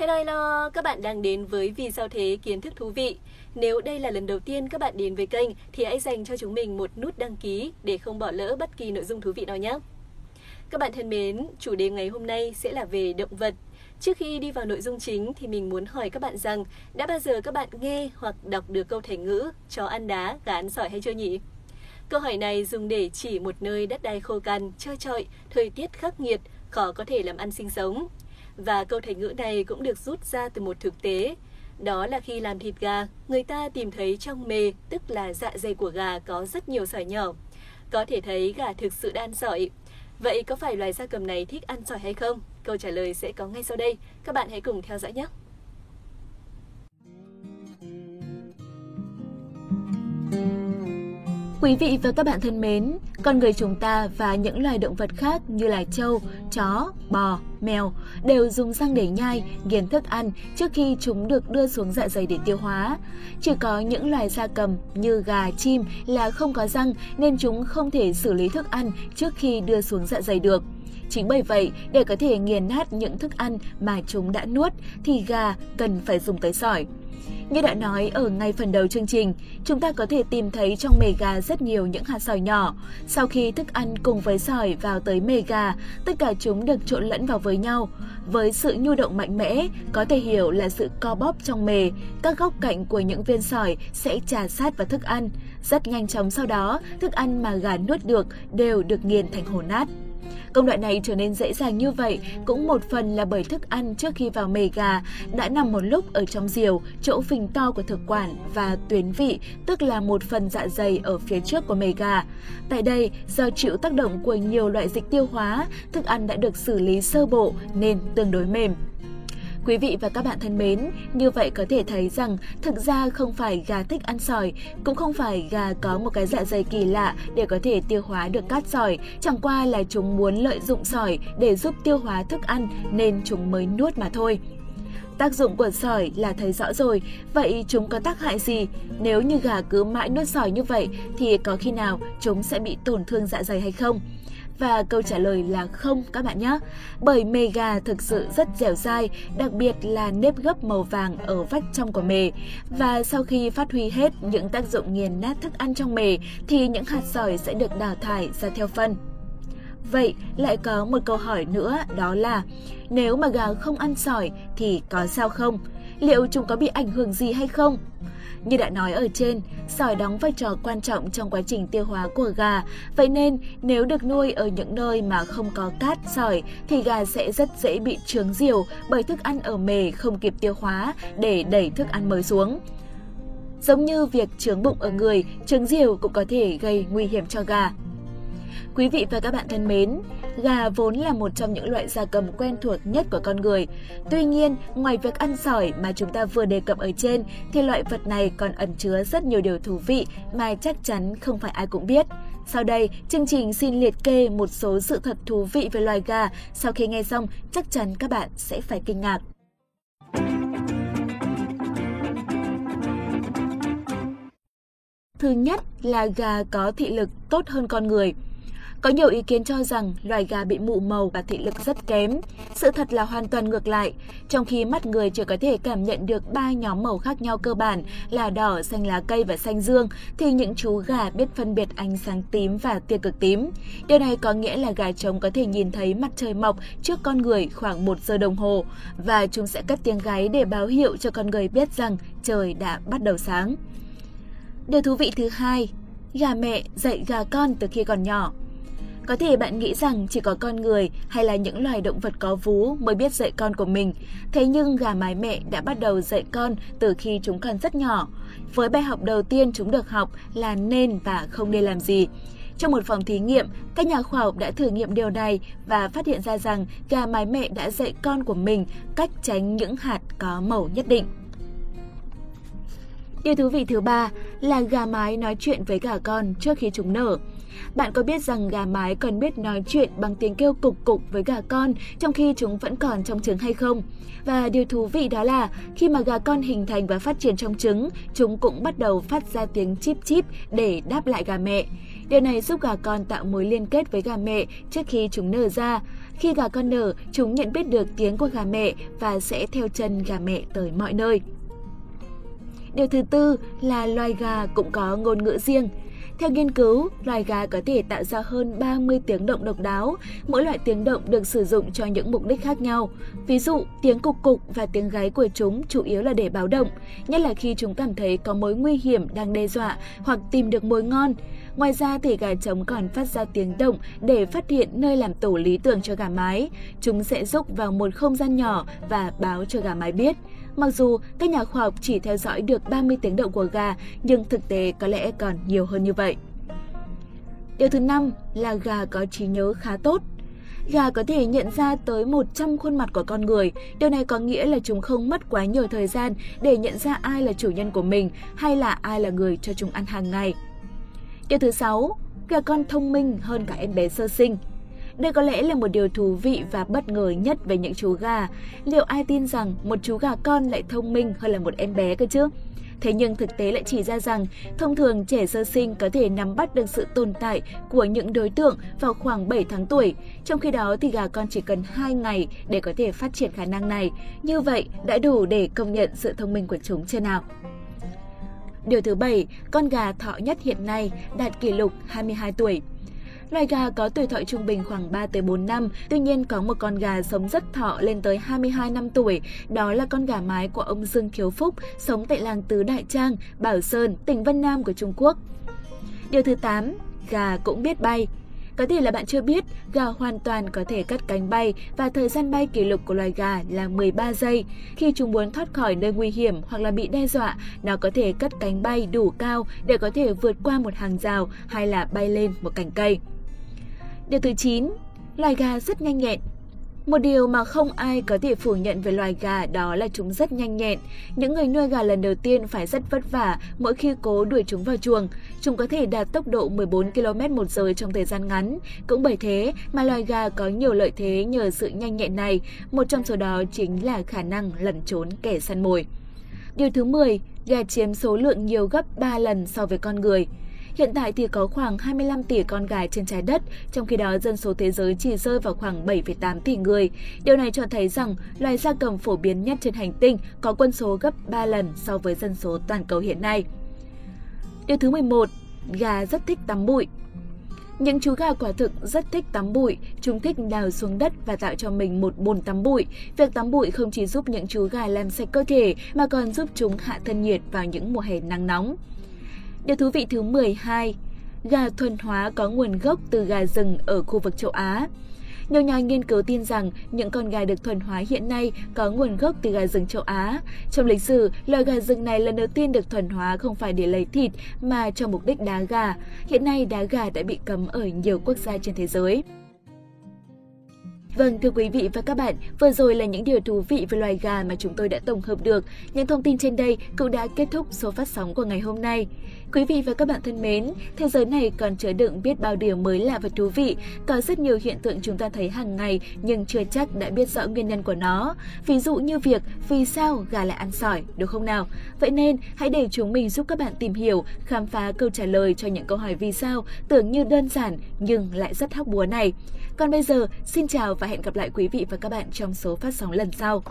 Hello hello, các bạn đang đến với Vì sao thế kiến thức thú vị. Nếu đây là lần đầu tiên các bạn đến với kênh thì hãy dành cho chúng mình một nút đăng ký để không bỏ lỡ bất kỳ nội dung thú vị nào nhé. Các bạn thân mến, chủ đề ngày hôm nay sẽ là về động vật. Trước khi đi vào nội dung chính thì mình muốn hỏi các bạn rằng đã bao giờ các bạn nghe hoặc đọc được câu thành ngữ chó ăn đá, gà ăn sỏi hay chưa nhỉ? Câu hỏi này dùng để chỉ một nơi đất đai khô cằn, trơ trọi, thời tiết khắc nghiệt, khó có thể làm ăn sinh sống. Và câu thành ngữ này cũng được rút ra từ một thực tế. Đó là khi làm thịt gà, người ta tìm thấy trong mề, tức là dạ dày của gà có rất nhiều sỏi nhỏ. Có thể thấy gà thực sự đan sỏi. Vậy có phải loài gia cầm này thích ăn sỏi hay không? Câu trả lời sẽ có ngay sau đây. Các bạn hãy cùng theo dõi nhé! Quý vị và các bạn thân mến, con người chúng ta và những loài động vật khác như là trâu, chó, bò, mèo đều dùng răng để nhai, nghiền thức ăn trước khi chúng được đưa xuống dạ dày để tiêu hóa. Chỉ có những loài gia cầm như gà, chim là không có răng nên chúng không thể xử lý thức ăn trước khi đưa xuống dạ dày được. Chính bởi vậy, để có thể nghiền nát những thức ăn mà chúng đã nuốt thì gà cần phải dùng tới sỏi. Như đã nói ở ngay phần đầu chương trình, chúng ta có thể tìm thấy trong mề gà rất nhiều những hạt sỏi nhỏ. Sau khi thức ăn cùng với sỏi vào tới mề gà, tất cả chúng được trộn lẫn vào với nhau. Với sự nhu động mạnh mẽ, có thể hiểu là sự co bóp trong mề, các góc cạnh của những viên sỏi sẽ trà sát vào thức ăn. Rất nhanh chóng sau đó, thức ăn mà gà nuốt được đều được nghiền thành hồ nát. Công đoạn này trở nên dễ dàng như vậy cũng một phần là bởi thức ăn trước khi vào mề gà đã nằm một lúc ở trong diều, chỗ phình to của thực quản và tuyến vị, tức là một phần dạ dày ở phía trước của mề gà. Tại đây, do chịu tác động của nhiều loại dịch tiêu hóa, thức ăn đã được xử lý sơ bộ nên tương đối mềm. Quý vị và các bạn thân mến, như vậy có thể thấy rằng thực ra không phải gà thích ăn sỏi, cũng không phải gà có một cái dạ dày kỳ lạ để có thể tiêu hóa được cát sỏi, chẳng qua là chúng muốn lợi dụng sỏi để giúp tiêu hóa thức ăn nên chúng mới nuốt mà thôi. Tác dụng của sỏi là thấy rõ rồi, vậy chúng có tác hại gì? Nếu như gà cứ mãi nuốt sỏi như vậy thì có khi nào chúng sẽ bị tổn thương dạ dày hay không? Và câu trả lời là không các bạn nhé. Bởi mề gà thực sự rất dẻo dai, đặc biệt là nếp gấp màu vàng ở vách trong của mề. Và sau khi phát huy hết những tác dụng nghiền nát thức ăn trong mề thì những hạt sỏi sẽ được đào thải ra theo phân. Vậy lại có một câu hỏi nữa đó là nếu mà gà không ăn sỏi thì có sao không? Liệu chúng có bị ảnh hưởng gì hay không? Như đã nói ở trên, sỏi đóng vai trò quan trọng trong quá trình tiêu hóa của gà, vậy nên nếu được nuôi ở những nơi mà không có cát sỏi thì gà sẽ rất dễ bị trướng diều bởi thức ăn ở mề không kịp tiêu hóa để đẩy thức ăn mới xuống. Giống như việc trướng bụng ở người, trướng diều cũng có thể gây nguy hiểm cho gà. Quý vị và các bạn thân mến, gà vốn là một trong những loại gia cầm quen thuộc nhất của con người. Tuy nhiên, ngoài việc ăn sỏi mà chúng ta vừa đề cập ở trên, thì loại vật này còn ẩn chứa rất nhiều điều thú vị mà chắc chắn không phải ai cũng biết. Sau đây, chương trình xin liệt kê một số sự thật thú vị về loài gà. Sau khi nghe xong, chắc chắn các bạn sẽ phải kinh ngạc. Thứ nhất là gà có thị lực tốt hơn con người. Có nhiều ý kiến cho rằng loài gà bị mụ màu và thị lực rất kém. Sự thật là hoàn toàn ngược lại. Trong khi mắt người chỉ có thể cảm nhận được ba nhóm màu khác nhau cơ bản là đỏ, xanh lá cây và xanh dương, thì những chú gà biết phân biệt ánh sáng tím và tia cực tím. Điều này có nghĩa là gà trống có thể nhìn thấy mặt trời mọc trước con người khoảng 1 giờ đồng hồ và chúng sẽ cất tiếng gáy để báo hiệu cho con người biết rằng trời đã bắt đầu sáng. Điều thú vị thứ hai, gà mẹ dạy gà con từ khi còn nhỏ. Có thể bạn nghĩ rằng chỉ có con người hay là những loài động vật có vú mới biết dạy con của mình. Thế nhưng gà mái mẹ đã bắt đầu dạy con từ khi chúng còn rất nhỏ. Với bài học đầu tiên chúng được học là nên và không nên làm gì. Trong một phòng thí nghiệm, các nhà khoa học đã thử nghiệm điều này và phát hiện ra rằng gà mái mẹ đã dạy con của mình cách tránh những hạt có màu nhất định. Điều thú vị thứ ba là gà mái nói chuyện với gà con trước khi chúng nở. Bạn có biết rằng gà mái còn biết nói chuyện bằng tiếng kêu cục cục với gà con trong khi chúng vẫn còn trong trứng hay không? Và điều thú vị đó là khi mà gà con hình thành và phát triển trong trứng, chúng cũng bắt đầu phát ra tiếng chip chip để đáp lại gà mẹ. Điều này giúp gà con tạo mối liên kết với gà mẹ trước khi chúng nở ra. Khi gà con nở, chúng nhận biết được tiếng của gà mẹ và sẽ theo chân gà mẹ tới mọi nơi. Điều thứ tư là loài gà cũng có ngôn ngữ riêng. Theo nghiên cứu, loài gà có thể tạo ra hơn 30 tiếng động độc đáo. Mỗi loại tiếng động được sử dụng cho những mục đích khác nhau. Ví dụ, tiếng cục cục và tiếng gáy của chúng chủ yếu là để báo động, nhất là khi chúng cảm thấy có mối nguy hiểm đang đe dọa hoặc tìm được mối ngon. Ngoài ra thì gà trống còn phát ra tiếng động để phát hiện nơi làm tổ lý tưởng cho gà mái. Chúng sẽ rúc vào một không gian nhỏ và báo cho gà mái biết. Mặc dù các nhà khoa học chỉ theo dõi được 30 tiếng động của gà, nhưng thực tế có lẽ còn nhiều hơn như vậy. Điều thứ năm là gà có trí nhớ khá tốt. Gà có thể nhận ra tới 100 khuôn mặt của con người. Điều này có nghĩa là chúng không mất quá nhiều thời gian để nhận ra ai là chủ nhân của mình hay là ai là người cho chúng ăn hàng ngày. Điều thứ sáu, gà con thông minh hơn cả em bé sơ sinh. Đây có lẽ là một điều thú vị và bất ngờ nhất về những chú gà. Liệu ai tin rằng một chú gà con lại thông minh hơn là một em bé cơ chứ? Thế nhưng thực tế lại chỉ ra rằng, thông thường trẻ sơ sinh có thể nắm bắt được sự tồn tại của những đối tượng vào khoảng 7 tháng tuổi. Trong khi đó thì gà con chỉ cần 2 ngày để có thể phát triển khả năng này. Như vậy đã đủ để công nhận sự thông minh của chúng chưa nào? Điều thứ bảy, con gà thọ nhất hiện nay đạt kỷ lục 22 tuổi. Loài gà có tuổi thọ trung bình khoảng 3 tới 4 năm, tuy nhiên có một con gà sống rất thọ lên tới 22 năm tuổi, đó là con gà mái của ông Dương Khiếu Phúc, sống tại làng Tứ Đại Trang, Bảo Sơn, tỉnh Vân Nam của Trung Quốc. Điều thứ 8, gà cũng biết bay. Có thể là bạn chưa biết, gà hoàn toàn có thể cất cánh bay và thời gian bay kỷ lục của loài gà là 13 giây. Khi chúng muốn thoát khỏi nơi nguy hiểm hoặc là bị đe dọa, nó có thể cất cánh bay đủ cao để có thể vượt qua một hàng rào hay là bay lên một cành cây. Điều thứ 9, loài gà rất nhanh nhẹn. Một điều mà không ai có thể phủ nhận về loài gà đó là chúng rất nhanh nhẹn. Những người nuôi gà lần đầu tiên phải rất vất vả mỗi khi cố đuổi chúng vào chuồng. Chúng có thể đạt tốc độ 14 km một giờ trong thời gian ngắn. Cũng bởi thế mà loài gà có nhiều lợi thế nhờ sự nhanh nhẹn này. Một trong số đó chính là khả năng lẩn trốn kẻ săn mồi. Điều thứ 10, gà chiếm số lượng nhiều gấp 3 lần so với con người. Hiện tại thì có khoảng 25 tỷ con gà trên trái đất, trong khi đó dân số thế giới chỉ rơi vào khoảng 7,8 tỷ người. Điều này cho thấy rằng loài gia cầm phổ biến nhất trên hành tinh có quân số gấp 3 lần so với dân số toàn cầu hiện nay. Điều thứ 11, gà rất thích tắm bụi. Những chú gà quả thực rất thích tắm bụi, chúng thích đào xuống đất và tạo cho mình một bồn tắm bụi. Việc tắm bụi không chỉ giúp những chú gà làm sạch cơ thể mà còn giúp chúng hạ thân nhiệt vào những mùa hè nắng nóng. Điều thú vị thứ 12, gà thuần hóa có nguồn gốc từ gà rừng ở khu vực châu Á. Nhiều nhà nghiên cứu tin rằng những con gà được thuần hóa hiện nay có nguồn gốc từ gà rừng châu Á. Trong lịch sử, loài gà rừng này lần đầu tiên được thuần hóa không phải để lấy thịt mà cho mục đích đá gà. Hiện nay đá gà đã bị cấm ở nhiều quốc gia trên thế giới. Vâng, thưa quý vị và các bạn, vừa rồi là những điều thú vị về loài gà mà chúng tôi đã tổng hợp được. Những thông tin trên đây cũng đã kết thúc số phát sóng của ngày hôm nay. Quý vị và các bạn thân mến, thế giới này còn chứa đựng biết bao điều mới lạ và thú vị. Có rất nhiều hiện tượng chúng ta thấy hàng ngày nhưng chưa chắc đã biết rõ nguyên nhân của nó. Ví dụ như việc vì sao gà lại ăn sỏi, được không nào? Vậy nên hãy để chúng mình giúp các bạn tìm hiểu, khám phá câu trả lời cho những câu hỏi vì sao tưởng như đơn giản nhưng lại rất hóc búa này. Còn bây giờ, xin chào và hẹn gặp lại quý vị và các bạn trong số phát sóng lần sau.